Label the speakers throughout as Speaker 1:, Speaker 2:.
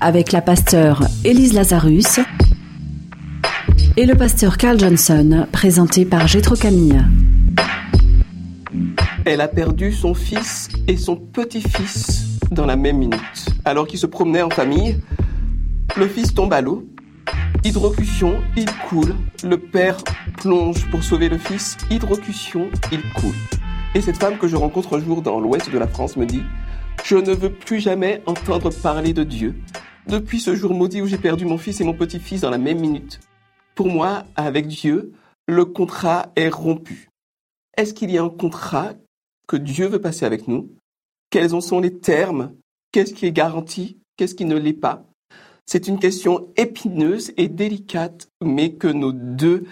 Speaker 1: avec la pasteure Élise Lazarus et le pasteur Carl Johnson, présenté par Gétro Camille.
Speaker 2: Elle a perdu son fils et son petit-fils dans la même minute. Alors qu'ils se promenaient en famille, le fils tombe à l'eau. Hydrocution, il coule. Le père plonge pour sauver le fils. Hydrocution, il coule. Et cette femme que je rencontre un jour dans l'ouest de la France me dit Je ne veux plus jamais entendre parler de Dieu. Depuis ce jour maudit où j'ai perdu mon fils et mon petit-fils dans la même minute. Pour moi, avec Dieu, le contrat est rompu. Est-ce qu'il y a un contrat que Dieu veut passer avec nous? Quels en sont les termes? Qu'est-ce qui est garanti? Qu'est-ce qui ne l'est pas? C'est une question épineuse et délicate, mais que nos deux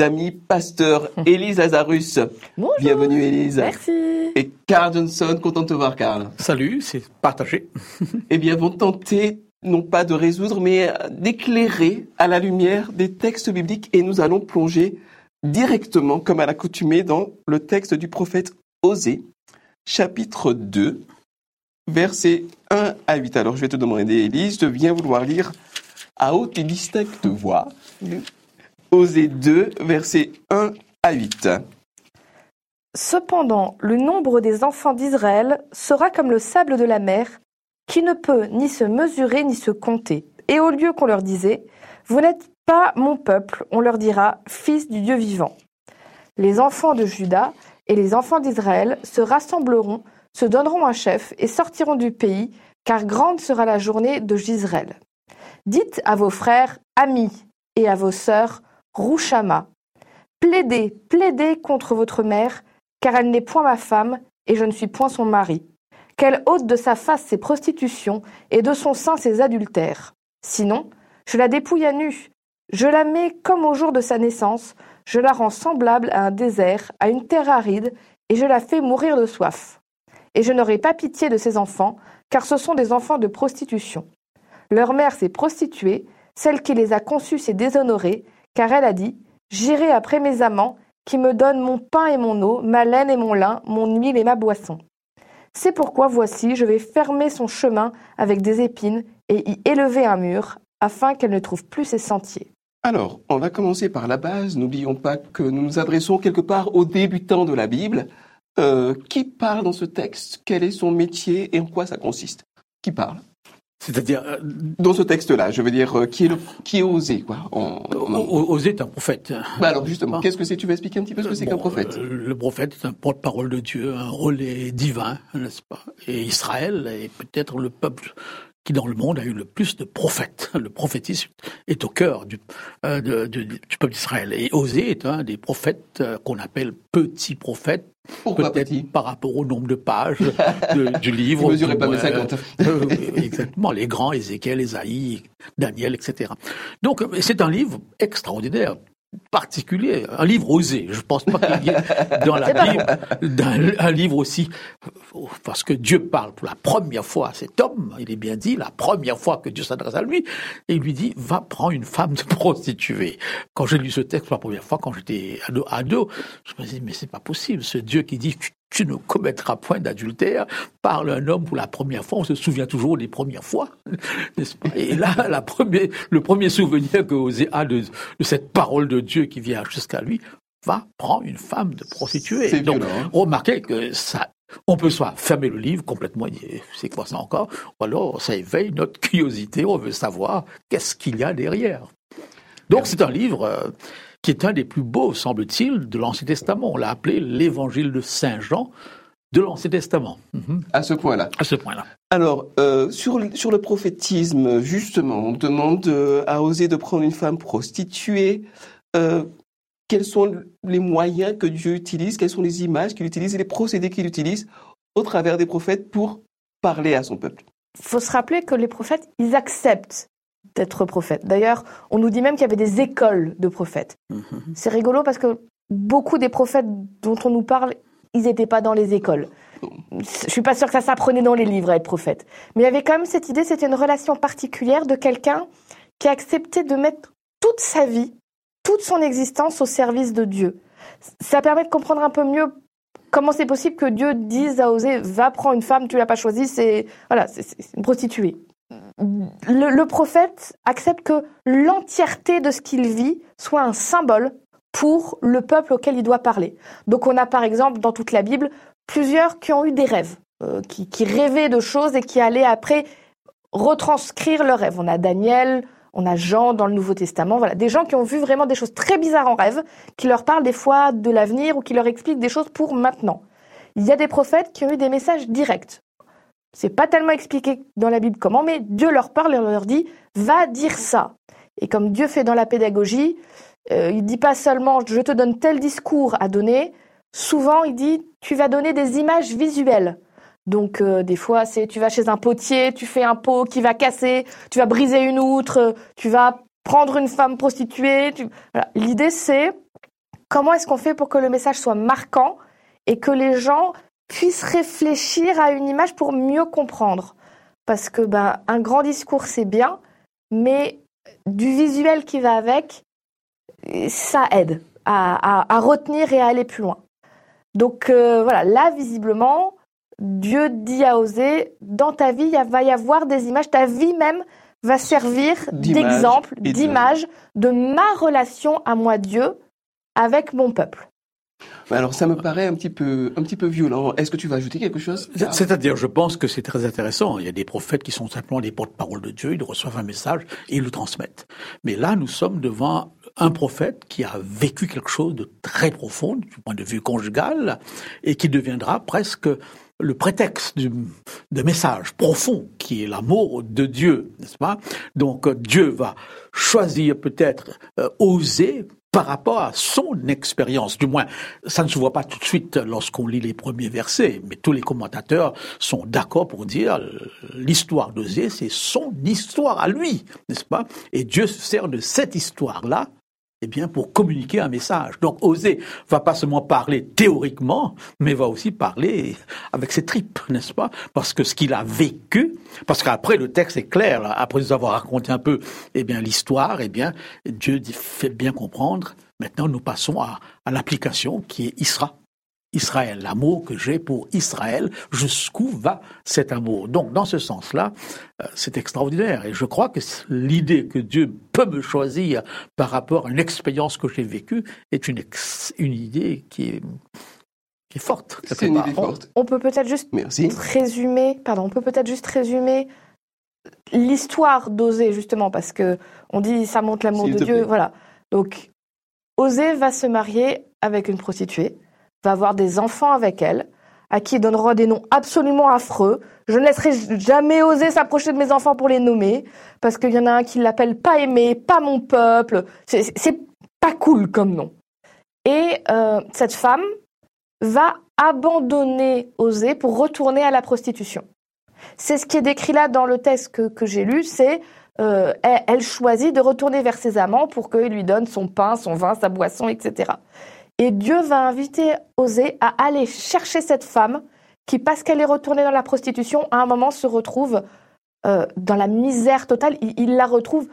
Speaker 2: amis pasteurs, Élise Lazarus,
Speaker 3: Bonjour.
Speaker 2: bienvenue Élise,
Speaker 3: Merci.
Speaker 2: et Carl Johnson, content de te voir Carl,
Speaker 4: Salut, c'est partagé.
Speaker 2: eh bien vont tenter non pas de résoudre, mais d'éclairer à la lumière des textes bibliques et nous allons plonger directement, comme à l'accoutumée, dans le texte du prophète Osée, chapitre 2, versets 1 à 8. Alors je vais te demander, Élise, de bien vouloir lire à haute et distincte voix. Osée 2, versets 1 à 8.
Speaker 3: Cependant, le nombre des enfants d'Israël sera comme le sable de la mer, qui ne peut ni se mesurer ni se compter. Et au lieu qu'on leur disait, Vous n'êtes pas mon peuple, on leur dira, Fils du Dieu vivant. Les enfants de Juda et les enfants d'Israël se rassembleront, se donneront un chef et sortiront du pays, car grande sera la journée de Gisraël. Dites à vos frères, amis, et à vos sœurs, Rouchama. Plaidez, plaidez contre votre mère, car elle n'est point ma femme, et je ne suis point son mari. Qu'elle ôte de sa face ses prostitutions, et de son sein ses adultères. Sinon, je la dépouille à nu, je la mets comme au jour de sa naissance, je la rends semblable à un désert, à une terre aride, et je la fais mourir de soif. Et je n'aurai pas pitié de ses enfants, car ce sont des enfants de prostitution. Leur mère s'est prostituée, celle qui les a conçus s'est déshonorée, car elle a dit J'irai après mes amants, qui me donnent mon pain et mon eau, ma laine et mon lin, mon huile et ma boisson. C'est pourquoi voici, je vais fermer son chemin avec des épines et y élever un mur, afin qu'elle ne trouve plus ses sentiers.
Speaker 2: Alors, on va commencer par la base. N'oublions pas que nous nous adressons quelque part aux débutants de la Bible. Euh, qui parle dans ce texte? Quel est son métier et en quoi ça consiste? Qui parle?
Speaker 4: C'est-à-dire, euh,
Speaker 2: Dans ce texte-là, je veux dire, euh, qui est, le, qui est osé quoi en- en-
Speaker 4: O- Osée est un prophète.
Speaker 2: Bah alors justement, qu'est-ce que c'est Tu vas expliquer un petit peu ce que c'est qu'un prophète?
Speaker 4: euh, Le prophète est un porte-parole de Dieu, un relais divin, n'est-ce pas? Et Israël est peut-être le peuple qui dans le monde a eu le plus de prophètes. Le prophétisme est au cœur du, euh, de- de- du peuple d'Israël. Et Osée est un des prophètes euh, qu'on appelle petits prophètes,
Speaker 2: Pourquoi
Speaker 4: peut-être
Speaker 2: petit?
Speaker 4: par rapport au nombre de pages de- du livre.
Speaker 2: Il mesurait pas mes 50.
Speaker 4: euh, exactement, les grands, Ézéchiel, Ésaïe, Daniel, etc. Donc c'est un livre extraordinaire, particulier, un livre osé. Je pense pas qu'il y ait dans la Bible un livre aussi, parce que Dieu parle pour la première fois à cet homme, il est bien dit, la première fois que Dieu s'adresse à lui, et il lui dit, va prendre une femme de prostituée. Quand j'ai lu ce texte pour la première fois, quand j'étais ado, ado, je me dis, mais c'est pas possible, ce Dieu qui dit, tu ne commettras point d'adultère, parle un homme pour la première fois, on se souvient toujours des premières fois, n'est-ce pas? Et là, la première, le premier souvenir que Osée a de, de cette parole de Dieu qui vient jusqu'à lui, va prendre une femme de prostituée. Donc,
Speaker 2: violent, hein.
Speaker 4: remarquez que ça, on peut soit fermer le livre complètement, c'est quoi ça encore, ou alors ça éveille notre curiosité, on veut savoir qu'est-ce qu'il y a derrière. Donc c'est un livre euh, qui est un des plus beaux, semble-t-il, de l'Ancien Testament. On l'a appelé l'évangile de Saint Jean de l'Ancien Testament, Mhm.
Speaker 2: À ce point-là.
Speaker 4: à ce point-là.
Speaker 2: Alors, euh, sur, le- sur le prophétisme, justement, on demande euh, à oser de prendre une femme prostituée. Euh, quels sont les moyens que Dieu utilise? Quelles sont les images qu'il utilise et les procédés qu'il utilise au travers des prophètes pour parler à son peuple?
Speaker 3: Il faut se rappeler que les prophètes, ils acceptent d'être prophète. D'ailleurs, on nous dit même qu'il y avait des écoles de prophètes.
Speaker 4: Mhm.
Speaker 3: C'est rigolo parce que beaucoup des prophètes dont on nous parle, ils n'étaient pas dans les écoles. Je suis pas sûre que ça s'apprenait dans les livres à être prophète. Mais il y avait quand même cette idée, c'était une relation particulière de quelqu'un qui a accepté de mettre toute sa vie, toute son existence au service de Dieu. Ça permet de comprendre un peu mieux comment c'est possible que Dieu dise à Osée, va prendre une femme, tu l'as pas choisie, c'est voilà, c'est c'est une prostituée. Le, le prophète accepte que l'entièreté de ce qu'il vit soit un symbole pour le peuple auquel il doit parler. Donc on a par exemple dans toute la Bible plusieurs qui ont eu des rêves, euh, qui, qui rêvaient de choses et qui allaient après retranscrire leurs rêves. On a Daniel, on a Jean dans le Nouveau Testament, voilà, des gens qui ont vu vraiment des choses très bizarres en rêve, qui leur parlent des fois de l'avenir ou qui leur expliquent des choses pour maintenant. Il y a des prophètes qui ont eu des messages directs. C'est pas tellement expliqué dans la Bible comment, mais Dieu leur parle et leur dit va dire ça. Et comme Dieu fait dans la pédagogie, euh, il dit pas seulement je te donne tel discours à donner. Souvent, il dit tu vas donner des images visuelles. Donc euh, des fois, c'est tu vas chez un potier, tu fais un pot qui va casser, tu vas briser une outre, tu vas prendre une femme prostituée. L'idée, c'est comment est-ce qu'on fait pour que le message soit marquant et que les gens puissent réfléchir à une image pour mieux comprendre. Parce que ben un grand discours c'est bien, mais du visuel qui va avec, ça aide à, à- à retenir et à aller plus loin. Donc euh, voilà, là visiblement, Dieu dit à Osée, dans ta vie, il va y avoir des images, ta vie même va servir d'exemple,
Speaker 2: de-
Speaker 3: d'image de ma relation à moi Dieu avec mon peuple.
Speaker 2: Alors ça me paraît un petit peu, un petit peu violent. Est-ce que tu vas ajouter quelque chose?
Speaker 4: C'est- C'est-à-dire, je pense que c'est très intéressant. Il y a des prophètes qui sont simplement des porte-parole de Dieu, ils reçoivent un message et ils le transmettent. Mais là, nous sommes devant un prophète qui a vécu quelque chose de très profond du point de vue conjugal et qui deviendra presque le prétexte du, de message profond qui est l'amour de Dieu, n'est-ce pas? Donc Dieu va choisir peut-être euh, oser par rapport à son expérience. Du moins, ça ne se voit pas tout de suite lorsqu'on lit les premiers versets, mais tous les commentateurs sont d'accord pour dire l'histoire d'Osée, c'est son histoire à lui, n'est-ce pas? Et Dieu se sert de cette histoire-là eh bien, pour communiquer un message. Donc, Osée va pas seulement parler théoriquement, mais va aussi parler avec ses tripes, n'est-ce pas? Parce que ce qu'il a vécu, parce qu'après le texte est clair, après nous avoir raconté un peu, eh bien, l'histoire, eh bien, Dieu fait bien comprendre. Maintenant, nous passons à, à l'application qui est Isra. Israël, l'amour que j'ai pour Israël, jusqu'où va cet amour Donc, dans ce sens-là, euh, c'est extraordinaire. Et je crois que l'idée que Dieu peut me choisir par rapport à une expérience que j'ai vécue est une, ex- une idée qui est, qui est forte. quelque
Speaker 2: C'est une
Speaker 4: part.
Speaker 2: idée forte.
Speaker 3: On peut peut-être juste
Speaker 2: Merci.
Speaker 3: résumer, pardon, on peut peut-être juste résumer l'histoire d'Osée justement parce que on dit ça montre l'amour de Dieu,
Speaker 2: plaît.
Speaker 3: voilà. Donc Osée va se marier avec une prostituée, va avoir des enfants avec elle, à qui il donnera des noms absolument affreux. Je ne laisserai jamais oser s'approcher de mes enfants pour les nommer parce qu'il y en a un qui l'appelle pas aimé, pas mon peuple. C'est- pas cool comme nom. Et euh, cette femme va abandonner Osée pour retourner à la prostitution. C'est ce qui est décrit là dans le texte que, j'ai lu, c'est euh, elle, elle choisit de retourner vers ses amants pour qu'ils lui donnent son pain, son vin, sa boisson, etc. Et Dieu va inviter Osée à aller chercher cette femme qui, parce qu'elle est retournée dans la prostitution, à un moment se retrouve euh, dans la misère totale. Il, il la retrouve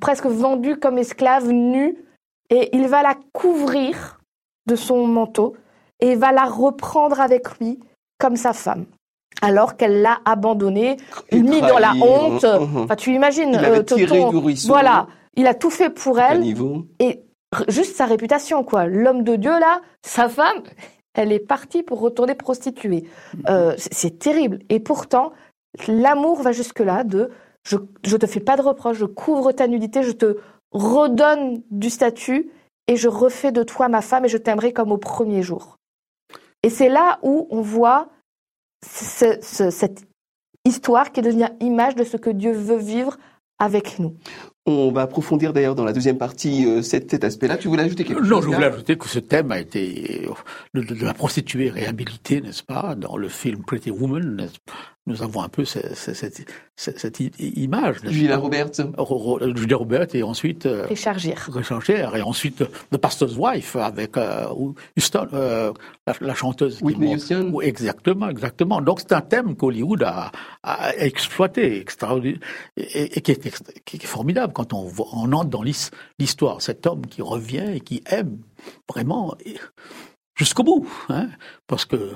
Speaker 3: presque vendue comme esclave, nue, et il va la couvrir de son manteau et va la reprendre avec lui comme sa femme. Alors qu'elle l'a abandonnée, mis dans la honte.
Speaker 2: mhm.
Speaker 3: Enfin, tu imagines,
Speaker 2: Il avait
Speaker 3: euh,
Speaker 2: tiré du ruisseau.
Speaker 3: voilà, il a tout fait pour elle et juste sa réputation, quoi. L'homme de Dieu, là, sa femme, elle est partie pour retourner prostituée. Euh, c'est- c'est terrible. Et pourtant, l'amour va jusque-là de je, je te fais pas de reproche, je couvre ta nudité, je te redonne du statut et je refais de toi ma femme et je t'aimerai comme au premier jour. Et c'est là où on voit ce- ce- cette histoire qui devient image de ce que Dieu veut vivre avec nous.
Speaker 2: On va approfondir d'ailleurs dans la deuxième partie euh, cet, cet aspect-là. Tu voulais ajouter quelque chose
Speaker 4: Non, je voulais ajouter que ce thème a été euh, de, de- de la prostituée réhabilitée, n'est-ce pas, dans le film Pretty Woman. Nous avons un peu cette, cette, cette image.
Speaker 2: Julia Roberts.
Speaker 4: Julia Roberts et ensuite
Speaker 3: euh, Richard Gere.
Speaker 4: Richard Gere et ensuite The Pastor's Wife avec euh, Houston, euh, la, chanteuse.
Speaker 2: Whitney Houston.
Speaker 4: Exactement, exactement. Donc c'est un thème qu'Hollywood a, a, exploité extraordinaire et, et qui, est, qui, est, formidable quand on, on entre dans l'histoire. Cet homme qui revient et qui aime vraiment. Et, jusqu'au bout, hein, parce que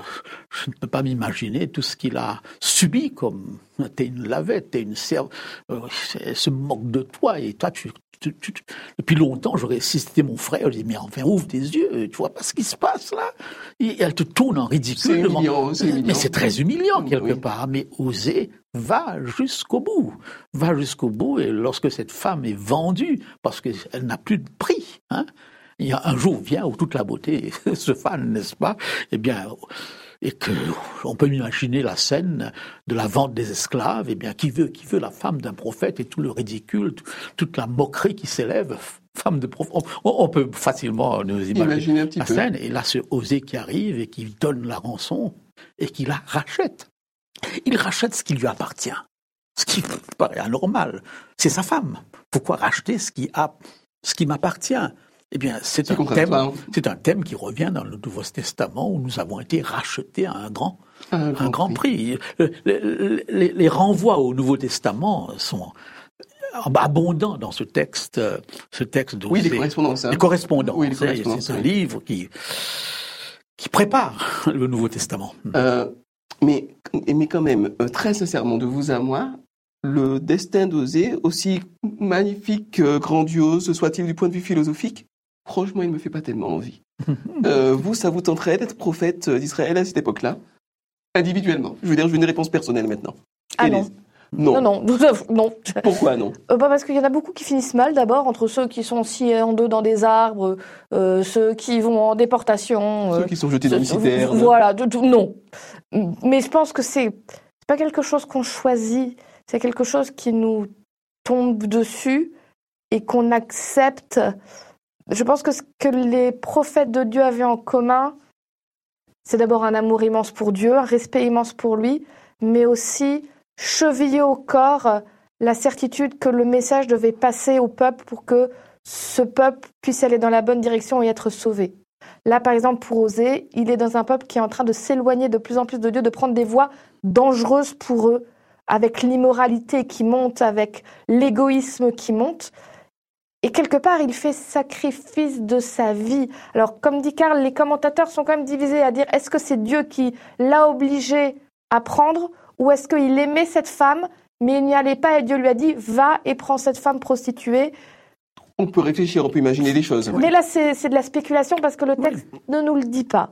Speaker 4: je ne peux pas m'imaginer tout ce qu'il a subi comme t'es une lavette, t'es une serve, euh, elle se moque de toi et toi tu, depuis longtemps, j'aurais, si c'était mon frère, je dis, mais enfin, ouvre tes yeux, tu vois pas ce qui se passe là. Et elle te tourne en ridicule.
Speaker 2: Humiliant,
Speaker 4: Mais c'est très humiliant quelque part. Mais oser, va jusqu'au bout. Va jusqu'au bout. Et lorsque cette femme est vendue, parce qu'elle n'a plus de prix, hein, il y a un jour vient où toute la beauté se fane, n'est-ce pas? Eh bien, et que on peut imaginer la scène de la vente des esclaves. Eh bien, qui veut, qui veut la femme d'un prophète et tout le ridicule, toute la moquerie qui s'élève. Femme de prophète, on, peut facilement nous imaginer, un petit la scène. Et là, ce osé qui arrive et qui donne la rançon et qui la rachète. Il rachète ce qui lui appartient. Ce qui paraît anormal. C'est sa femme. Pourquoi racheter ce qui a, ce qui m'appartient? Eh bien, c'est un thème, c'est un thème qui revient dans le Nouveau Testament où nous avons été rachetés à un grand, un, grand, prix. Les, renvois au Nouveau Testament sont abondants dans ce texte, ce texte
Speaker 2: Oui, les correspondances. Hein.
Speaker 4: Les correspondances. Oui, c'est un livre qui qui prépare le Nouveau Testament.
Speaker 2: Euh, mais, mais quand même, euh, très sincèrement, de vous à moi, le destin d'Osée, aussi magnifique, grandiose soit-il du point de vue philosophique, franchement, il ne me fait pas tellement envie. Euh, vous, ça vous tenterait d'être prophète d'Israël à cette époque-là? Individuellement. Je veux dire, je veux une réponse personnelle maintenant.
Speaker 3: Ah non.
Speaker 2: Non.
Speaker 3: Non, non,
Speaker 2: Pourquoi non?
Speaker 3: Euh, bah Parce qu'il y en a beaucoup qui finissent mal d'abord, entre ceux qui sont sciés en deux dans des arbres, euh, ceux qui vont en déportation.
Speaker 2: ceux qui sont jetés dans une citerne.
Speaker 3: Voilà, de, non. Mais je pense que c'est pas quelque chose qu'on choisit, c'est quelque chose qui nous tombe dessus et qu'on accepte je pense que ce que les prophètes de Dieu avaient en commun, c'est d'abord un amour immense pour Dieu, un respect immense pour lui, mais aussi cheviller au corps la certitude que le message devait passer au peuple pour que ce peuple puisse aller dans la bonne direction et être sauvé. Là, par exemple, pour Osée, il est dans un peuple qui est en train de s'éloigner de plus en plus de Dieu, de prendre des voies dangereuses pour eux, avec l'immoralité qui monte, avec l'égoïsme qui monte. Et quelque part, il fait sacrifice de sa vie. Alors, comme dit Karl, les commentateurs sont quand même divisés à dire est-ce que c'est Dieu qui l'a obligé à prendre ou est-ce qu'il aimait cette femme mais il n'y allait pas et Dieu lui a dit va et prends cette femme prostituée.
Speaker 2: On peut réfléchir, on peut imaginer des choses.
Speaker 3: Mais là, c'est de la spéculation parce que le texte ne nous le dit pas.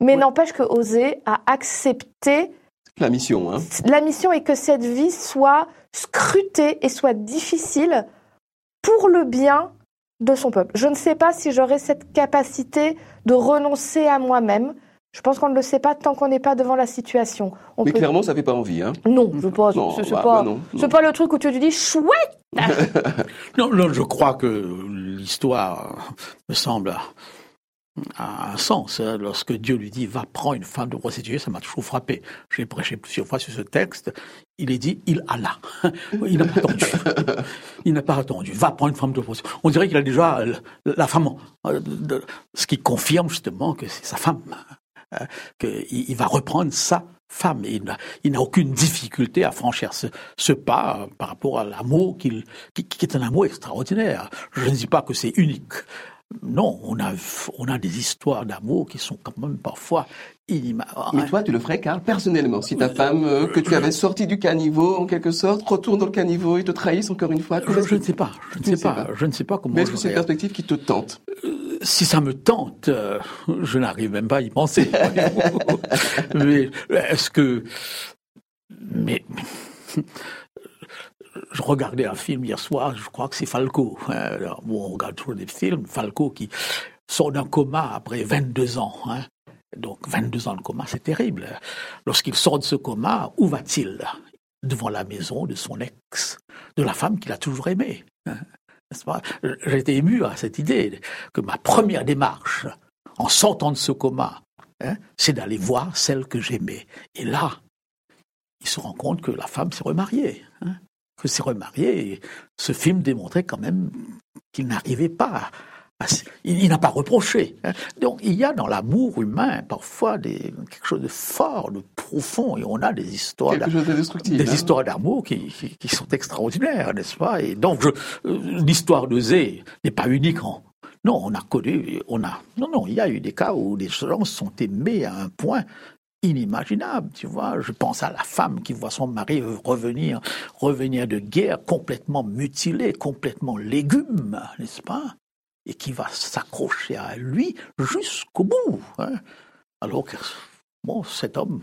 Speaker 3: Mais n'empêche que Osée a accepté
Speaker 2: la mission. Hein.
Speaker 3: La mission est que cette vie soit scrutée et soit difficile pour le bien de son peuple. Je ne sais pas si j'aurai cette capacité de renoncer à moi-même. Je pense qu'on ne le sait pas tant qu'on n'est pas devant la situation.
Speaker 2: Mais clairement, ça fait pas envie, hein
Speaker 3: Non, je pense. C'est bah, pas, bah pas le truc où tu te dis chouette.
Speaker 4: non, non, je crois que l'histoire me semble a un sens. Hein. Lorsque Dieu lui dit va prendre une femme de prostituée, ça m'a toujours frappé. J'ai prêché plusieurs fois sur ce texte. Il est dit il alla. Il n'a pas attendu. Il n'a pas attendu. Va prendre une femme de prostituée. On dirait qu'il a déjà la femme, euh, ce qui confirme justement que c'est sa femme, hein. qu'il va reprendre sa femme. Il n'a aucune difficulté à franchir ce, pas par rapport à l'amour qui, qui est un amour extraordinaire. Je ne dis pas que c'est unique. Non, on a, on a des histoires d'amour qui sont quand même parfois inimaginables.
Speaker 2: Mais toi, tu le ferais, Karl, personnellement, si ta femme, euh, que tu avais sorti du caniveau, en quelque sorte, retourne dans le caniveau et te trahisse encore une fois
Speaker 4: Je, ne sais pas, je ne sais, pas, je ne sais pas comment.
Speaker 2: Mais est-ce que c'est une perspective qui te tente?
Speaker 4: Euh, Si ça me tente, euh, je n'arrive même pas à y penser. mais est-ce que... Mais je regardais un film hier soir, je crois que c'est Falco. Hein. on regarde toujours des films. Falco qui sort d'un coma après 22 ans. Hein. Donc 22 ans de coma, c'est terrible. Lorsqu'il sort de ce coma, où va-t-il? Devant la maison de son ex, de la femme qu'il a toujours aimée. Hein. Été ému à cette idée que ma première démarche, en sortant de ce coma, c'est d'aller voir celle que j'aimais. Et là, il se rend compte que la femme s'est remariée. Que s'est remariée. Et ce film démontrait quand même qu'il n'arrivait pas il, n'a pas reproché. Hein. Donc il y a dans l'amour humain parfois des, quelque chose de fort, de profond, et on a des histoires, des
Speaker 2: hein.
Speaker 4: histoires d'amour qui, qui, sont extraordinaires, n'est-ce pas? Et donc euh, l'histoire de Zé n'est pas unique en, non, on a connu, on a, non, non, il y a eu des cas où des gens sont aimés à un point inimaginable, tu vois. Je pense à la femme qui voit son mari revenir, revenir de guerre complètement mutilé, complètement légume, n'est-ce pas? Et qui va s'accrocher à lui jusqu'au bout. Hein. Alors que, bon, cet homme...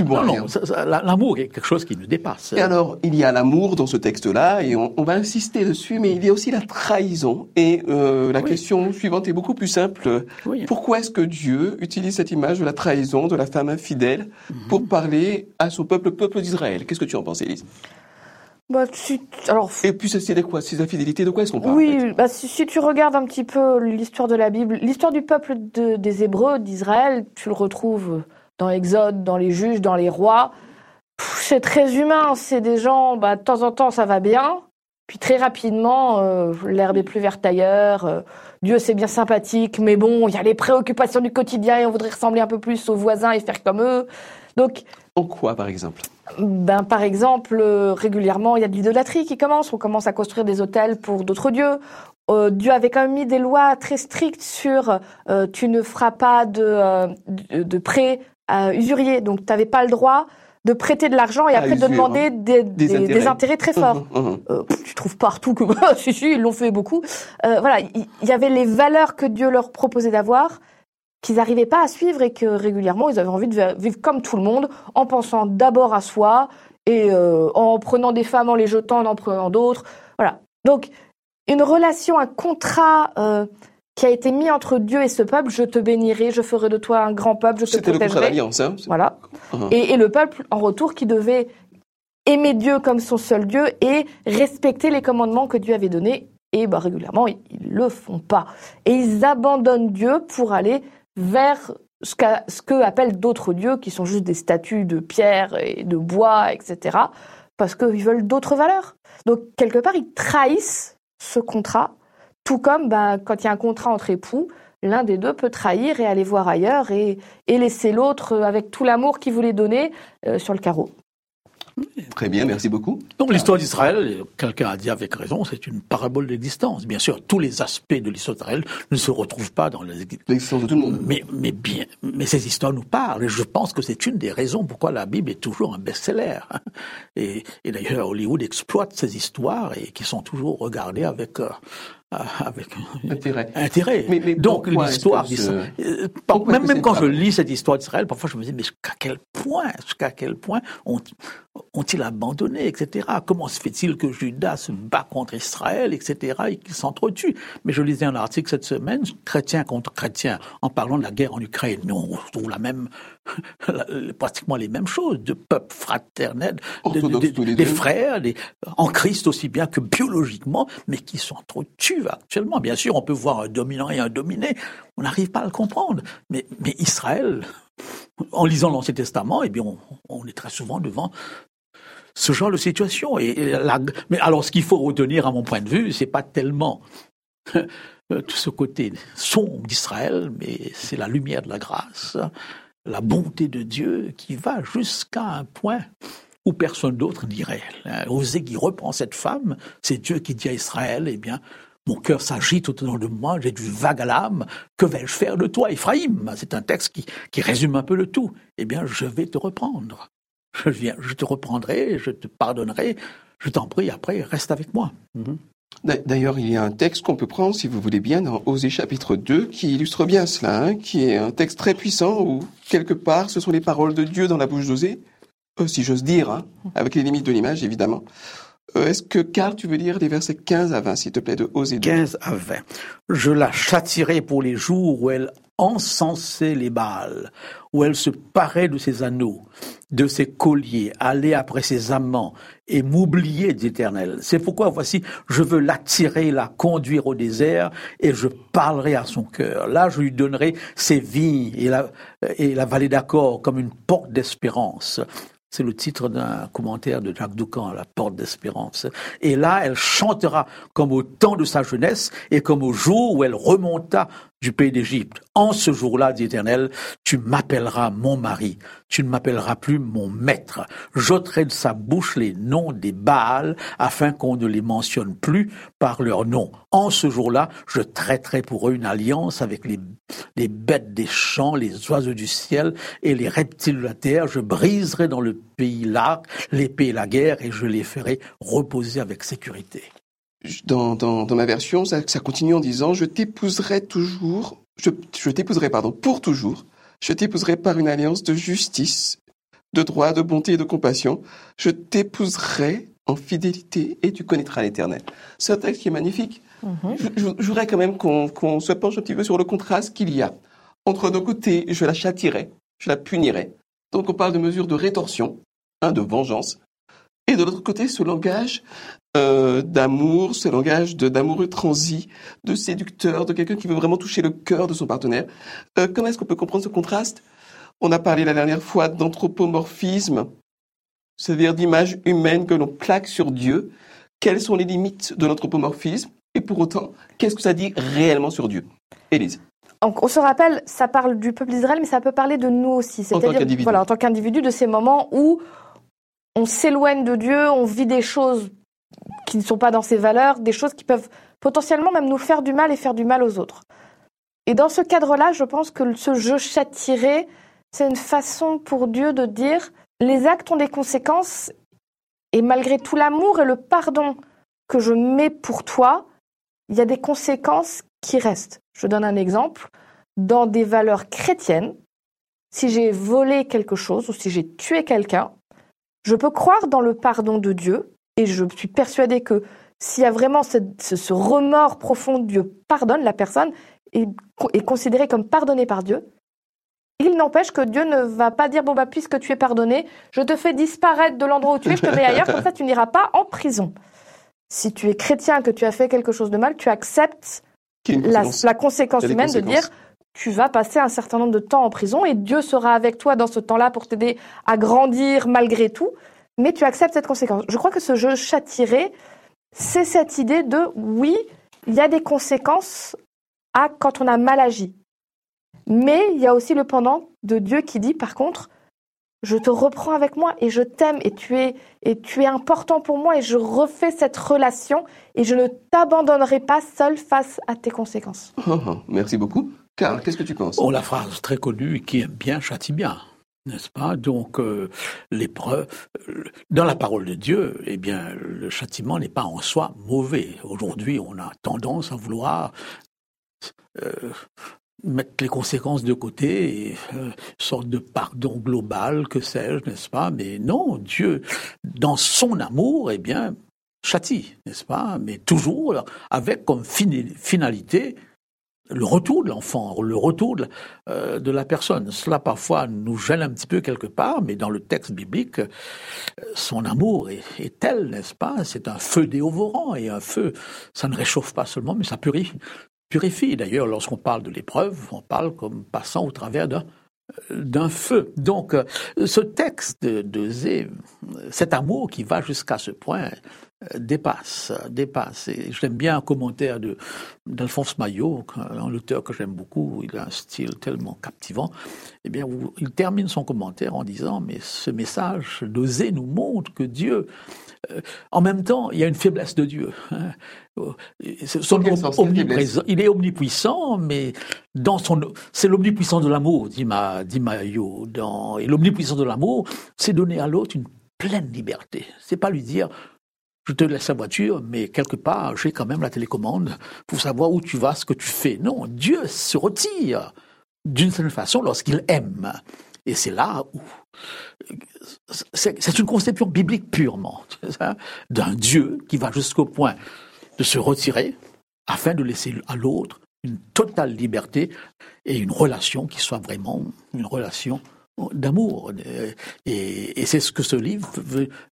Speaker 2: Bon,
Speaker 4: l'amour est quelque chose qui nous dépasse.
Speaker 2: Et alors, il y a l'amour dans ce texte-là, et on, va insister dessus, mais il y a aussi la trahison. Et euh, la question suivante est beaucoup plus simple. Pourquoi est-ce que Dieu utilise cette image de la trahison, de la femme infidèle, mhm. pour parler à son peuple, le peuple d'Israël? Qu'est-ce que tu en penses, Élise?
Speaker 3: Bah,
Speaker 2: alors, et puis c'est quoi Ces infidélités, de quoi est-ce qu'on parle
Speaker 3: Oui, bah, si, tu regardes un petit peu l'histoire de la Bible, l'histoire du peuple des Hébreux, d'Israël, tu le retrouves dans Exode, dans les juges, dans les rois. C'est très humain, c'est des gens, bah, de temps en temps ça va bien, puis très rapidement, euh, l'herbe est plus verte ailleurs, euh, Dieu c'est bien sympathique, mais bon, il y a les préoccupations du quotidien et on voudrait ressembler un peu plus aux voisins et faire comme eux. Donc,
Speaker 2: en quoi, par exemple?
Speaker 3: ben, par exemple, euh, régulièrement, il y a de l'idolâtrie qui commence. On commence à construire des hôtels pour d'autres dieux. Euh, Dieu avait quand même mis des lois très strictes sur euh, tu ne feras pas de, de, prêt à usurier. Donc, tu n'avais pas le droit de prêter de l'argent et après de demander des, des, intérêts. très forts. Mmh, mmh, mmh. tu trouves partout que si, si, ils l'ont fait beaucoup. voilà, il y, avait les valeurs que Dieu leur proposait d'avoir qu'ils n'arrivaient pas à suivre et que régulièrement ils avaient envie de vivre comme tout le monde en pensant d'abord à soi et euh, en prenant des femmes, en les jetant, en en prenant d'autres. Voilà. Donc une relation, un contrat euh, qui a été mis entre Dieu et ce peuple. Je te bénirai, je ferai de toi un grand peuple, je te protégerai. C'était le contrat d'alliance. Hein voilà. Uh-huh. et, et le peuple en retour qui devait aimer Dieu comme son seul Dieu et respecter les commandements que Dieu avait donnés. Et bah, régulièrement, ils, ne le font pas. Et ils abandonnent Dieu pour aller vers ce, que appellent d'autres dieux, qui sont juste des statues de pierre et de bois, etc., parce qu'ils veulent d'autres valeurs. Donc, quelque part, ils trahissent ce contrat, tout comme ben, quand il y a un contrat entre époux, l'un des deux peut trahir et aller voir ailleurs et, laisser l'autre avec tout l'amour qu'il voulait donner euh, sur le carreau.
Speaker 2: Très bien, merci beaucoup.
Speaker 4: Donc l'histoire d'Israël, quelqu'un a dit avec raison, c'est une parabole d'existence. Bien sûr, tous les aspects de l'histoire d'Israël ne se retrouvent pas dans
Speaker 2: l'existence de tout le monde.
Speaker 4: Mais, mais bien, mais ces histoires nous parlent. Et je pense que c'est une des raisons pourquoi la Bible est toujours un best-seller. Et, et d'ailleurs, Hollywood exploite ces histoires et qui sont toujours regardées avec euh, avec
Speaker 2: intérêt.
Speaker 4: intérêt. Mais, Donc l'histoire d'Israël. Euh, même, même quand je lis cette histoire d'Israël, parfois je me dis mais jusqu'à quel point, jusqu'à quel point ont, ont-ils abandonné, etc. Comment se fait-il que Judas se bat contre Israël, etc. et qu'ils s'entretuent Mais je lisais un article cette semaine, chrétien contre chrétien, en parlant de la guerre en Ukraine. On trouve la même, pratiquement les mêmes choses, de peuples fraternels, des frères, en Christ aussi bien que biologiquement, mais qui s'entretuent actuellement. Bien sûr, on peut voir un dominant et un dominé, on n'arrive pas à le comprendre. Mais, mais Israël, en lisant l'Ancien Testament, eh bien, on, est très souvent devant ce genre de situation. Et, mais alors, ce qu'il faut retenir, à mon point de vue, c'est pas tellement tout ce côté sombre d'Israël, mais c'est la lumière de la grâce, la bonté de Dieu qui va jusqu'à un point où personne d'autre n'irait. Osée qui reprend cette femme, c'est Dieu qui dit à Israël, eh bien, mon cœur s'agite autour de moi, j'ai du vague à l'âme. Que vais-je faire de toi, Ephraïm C'est un texte qui, qui, résume un peu le tout. Eh bien, je vais te reprendre. Je viens, je te reprendrai, je te pardonnerai. Je t'en prie, après, reste avec moi.
Speaker 2: Mhm. D'ailleurs, il y a un texte qu'on peut prendre, si vous voulez bien, dans Osée chapitre 2, qui illustre bien cela, hein, qui est un texte très puissant où, quelque part, ce sont les paroles de Dieu dans la bouche d'Osée, euh, si j'ose dire, hein, avec les limites de l'image, évidemment. Euh, est-ce que, Karl, tu veux lire les versets 15 à 20, s'il te plaît, de Osée
Speaker 4: 15 à 20. Je la châtirai pour les jours où elle encensait les Baals, où elle se parait de ses anneaux, de ses colliers, allait après ses amants et m'oubliait d'Éternel. C'est pourquoi, voici, je veux l'attirer, la conduire au désert, et je parlerai à son cœur. Là, je lui donnerai ses vignes et la, et la vallée d'accord comme une porte d'espérance C'est le titre d'un commentaire de Jacques Doucan, La Porte d'Espérance. Et là, elle chantera comme au temps de sa jeunesse et comme au jour où elle remonta du pays d'Égypte. En ce jour-là, dit l'Éternel, tu m'appelleras mon mari, tu ne m'appelleras plus mon maître. J'ôterai de sa bouche les noms des Baals afin qu'on ne les mentionne plus par leur nom. En ce jour-là, je traiterai pour eux une alliance avec les, bêtes des champs, les oiseaux du ciel et les reptiles de la terre. Je briserai dans le pays l'arc, l'épée et la guerre et je les ferai reposer avec sécurité
Speaker 2: dans, dans, dans, ma version, ça, ça, continue en disant Je t'épouserai toujours, je, je t'épouserai, pardon, pour toujours. Je t'épouserai par une alliance de justice, de droit, de bonté et de compassion. Je t'épouserai en fidélité et tu connaîtras l'éternel. C'est un texte qui est magnifique. Mm-hmm. je, je, voudrais quand même qu'on qu'on se penche un petit peu sur le contraste qu'il y a. Entre nos côtés, je la châtirai, je la punirai. Donc on parle de mesures de rétorsion, hein, de vengeance. Et de l'autre côté, ce langage euh, d'amour, ce langage d'amoureux transi, de séducteur, de quelqu'un qui veut vraiment toucher le cœur de son partenaire. Euh, comment est-ce qu'on peut comprendre ce contraste? On a parlé la dernière fois d'anthropomorphisme, c'est-à-dire d'image humaine que l'on plaque sur Dieu. Quelles sont les limites de l'anthropomorphisme? Et pour autant, qu'est-ce que ça dit réellement sur Dieu? Élise
Speaker 3: on se rappelle, ça parle du peuple d'Israël, mais ça peut parler de nous aussi.
Speaker 2: C'est-à-dire,
Speaker 3: voilà, en tant qu'individu, de ces moments où on s'éloigne de Dieu, on vit des choses qui ne sont pas dans ses valeurs, des choses qui peuvent potentiellement même nous faire du mal et faire du mal aux autres. Et dans ce cadre-là, je pense que ce jeu châtirer, c'est une façon pour Dieu de dire les actes ont des conséquences et malgré tout l'amour et le pardon que je mets pour toi, il y a des conséquences qui restent. Je donne un exemple. Dans des valeurs chrétiennes, si j'ai volé quelque chose ou si j'ai tué quelqu'un, je peux croire dans le pardon de Dieu et je suis persuadée que s'il y a vraiment ce, ce, remords profond, Dieu pardonne la personne et est considérée comme pardonnée par Dieu. Il n'empêche que Dieu ne va pas dire bon bah puisque tu es pardonné, je te fais disparaître de l'endroit où tu es, je te mets ailleurs, comme ça tu n'iras pas en prison. Si tu es chrétien, que tu as fait quelque chose de mal, tu acceptes la, la, conséquence humaine de dire tu vas passer un certain nombre de temps en prison et Dieu sera avec toi dans ce temps-là pour t'aider à grandir malgré tout mais tu acceptes cette conséquence. Je crois que ce jeu châtirer, c'est cette idée de oui, il y a des conséquences à quand on a mal agi. Mais il y a aussi le pendant de Dieu qui dit par contre, je te reprends avec moi et je t'aime et tu es et tu es important pour moi et je refais cette relation et je ne t'abandonnerai pas seul face à tes conséquences.
Speaker 2: Merci beaucoup. Karl, qu'est-ce que tu penses?
Speaker 4: Oh, la phrase très connue qui aime bien châtie bien n'est-ce pas? Donc euh, l'épreuve, euh, dans la parole de Dieu, eh bien, le châtiment n'est pas en soi mauvais. Aujourd'hui, on a tendance à vouloir euh, mettre les conséquences de côté, et, sorte de pardon global, que sais-je, n'est-ce pas? Mais non, Dieu, dans son amour, eh bien, châtie, n'est-ce pas? Mais toujours avec comme finalité le retour de l'enfant, le retour de, euh, de, la personne. Cela parfois nous gêne un petit peu quelque part, mais dans le texte biblique, euh, son amour est, est tel, n'est-ce pas? C'est un feu dévorant et un feu, ça ne réchauffe pas seulement, mais ça purifie. purifie. D'ailleurs, lorsqu'on parle de l'épreuve, on parle comme passant au travers d'un d'un feu. Donc, euh, ce texte de Zé, cet amour qui va jusqu'à ce point, dépasse, dépasse. Et j'aime bien un commentaire de d'Alphonse Maillot, un auteur que j'aime beaucoup. Il a un style tellement captivant. Eh bien, il termine son commentaire en disant mais ce message d'oser nous montre que Dieu euh, en même temps, il y a une faiblesse de Dieu. Hein. Son omniprésent, il est omnipuissant, mais dans son, c'est l'omnipuissance de l'amour, dit, ma, dit Maillot. Dans, et l'omnipuissance de l'amour, c'est donner à l'autre une pleine liberté. C'est pas lui dire je te laisse la voiture, mais quelque part, j'ai quand même la télécommande pour savoir où tu vas, ce que tu fais. Non, Dieu se retire d'une certaine façon lorsqu'il aime. Et c'est là où c'est une conception biblique purement d'un Dieu qui va jusqu'au point de se retirer afin de laisser à l'autre une totale liberté et une relation qui soit vraiment une relation d'amour. Et, c'est ce que ce livre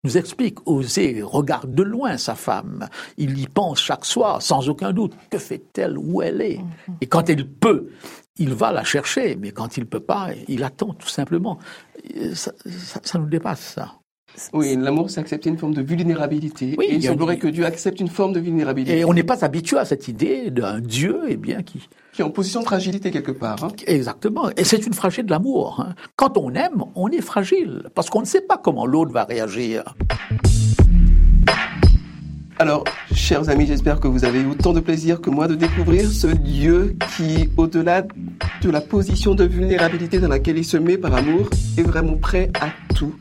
Speaker 4: nous explique. Oser regarde de loin sa femme. Il y pense chaque soir, sans aucun doute. Que fait-elle? Où elle est? Et quand elle peut, il va la chercher. Mais quand il peut pas, il attend tout simplement. Ça, ça nous dépasse, ça.
Speaker 2: Oui, l'amour, c'est accepter une forme de vulnérabilité. Oui, et il semblerait que Dieu accepte une forme de vulnérabilité.
Speaker 4: Et on n'est pas habitué à cette idée d'un Dieu, eh bien, qui...
Speaker 2: Qui est en position de fragilité quelque part. Hein.
Speaker 4: Exactement. Et c'est une fragilité de l'amour. Hein. Quand on aime, on est fragile. Parce qu'on ne sait pas comment l'autre va réagir.
Speaker 2: Alors, chers amis, j'espère que vous avez eu autant de plaisir que moi de découvrir ce Dieu qui, au-delà de la position de vulnérabilité dans laquelle il se met par amour, est vraiment prêt à tout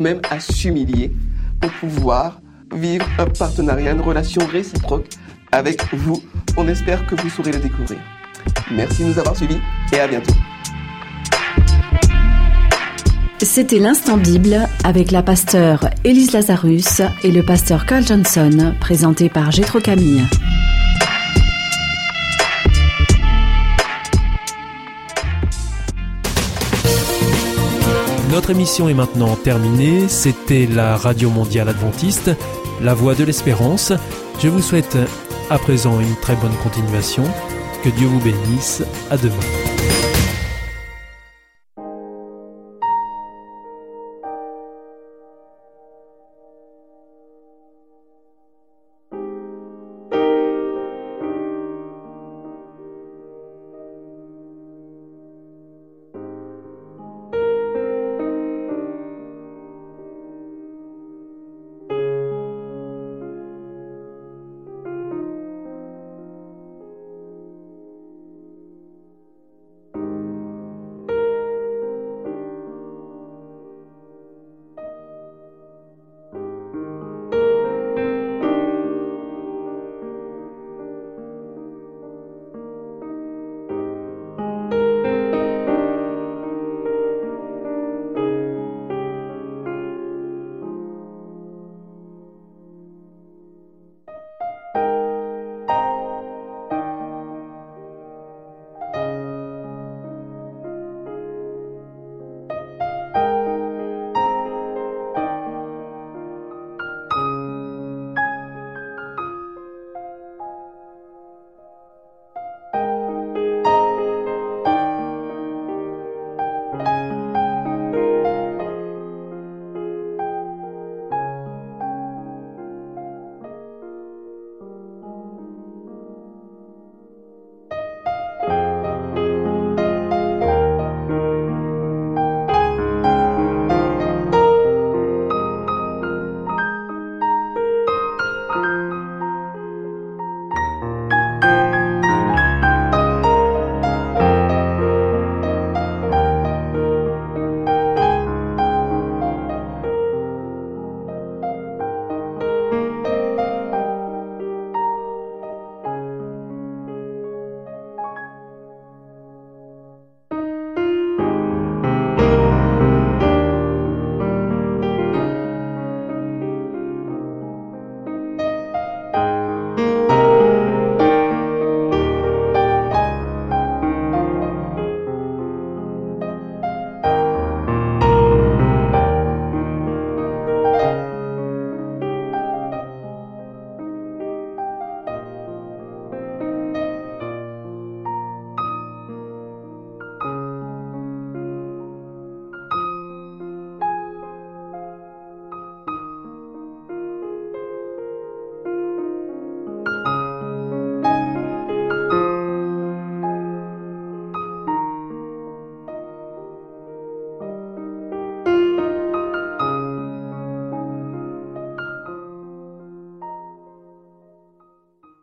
Speaker 2: même à s'humilier pour pouvoir vivre un partenariat, une relation réciproque avec vous. On espère que vous saurez le découvrir. Merci de nous avoir suivis et à bientôt.
Speaker 1: C'était l'instant Bible avec la pasteur Elise Lazarus et le pasteur Carl Johnson, présenté par Gétro Camille.
Speaker 5: Notre émission est maintenant terminée. C'était la Radio Mondiale Adventiste, la voix de l'espérance. Je vous souhaite à présent une très bonne continuation. Que Dieu vous bénisse. À demain.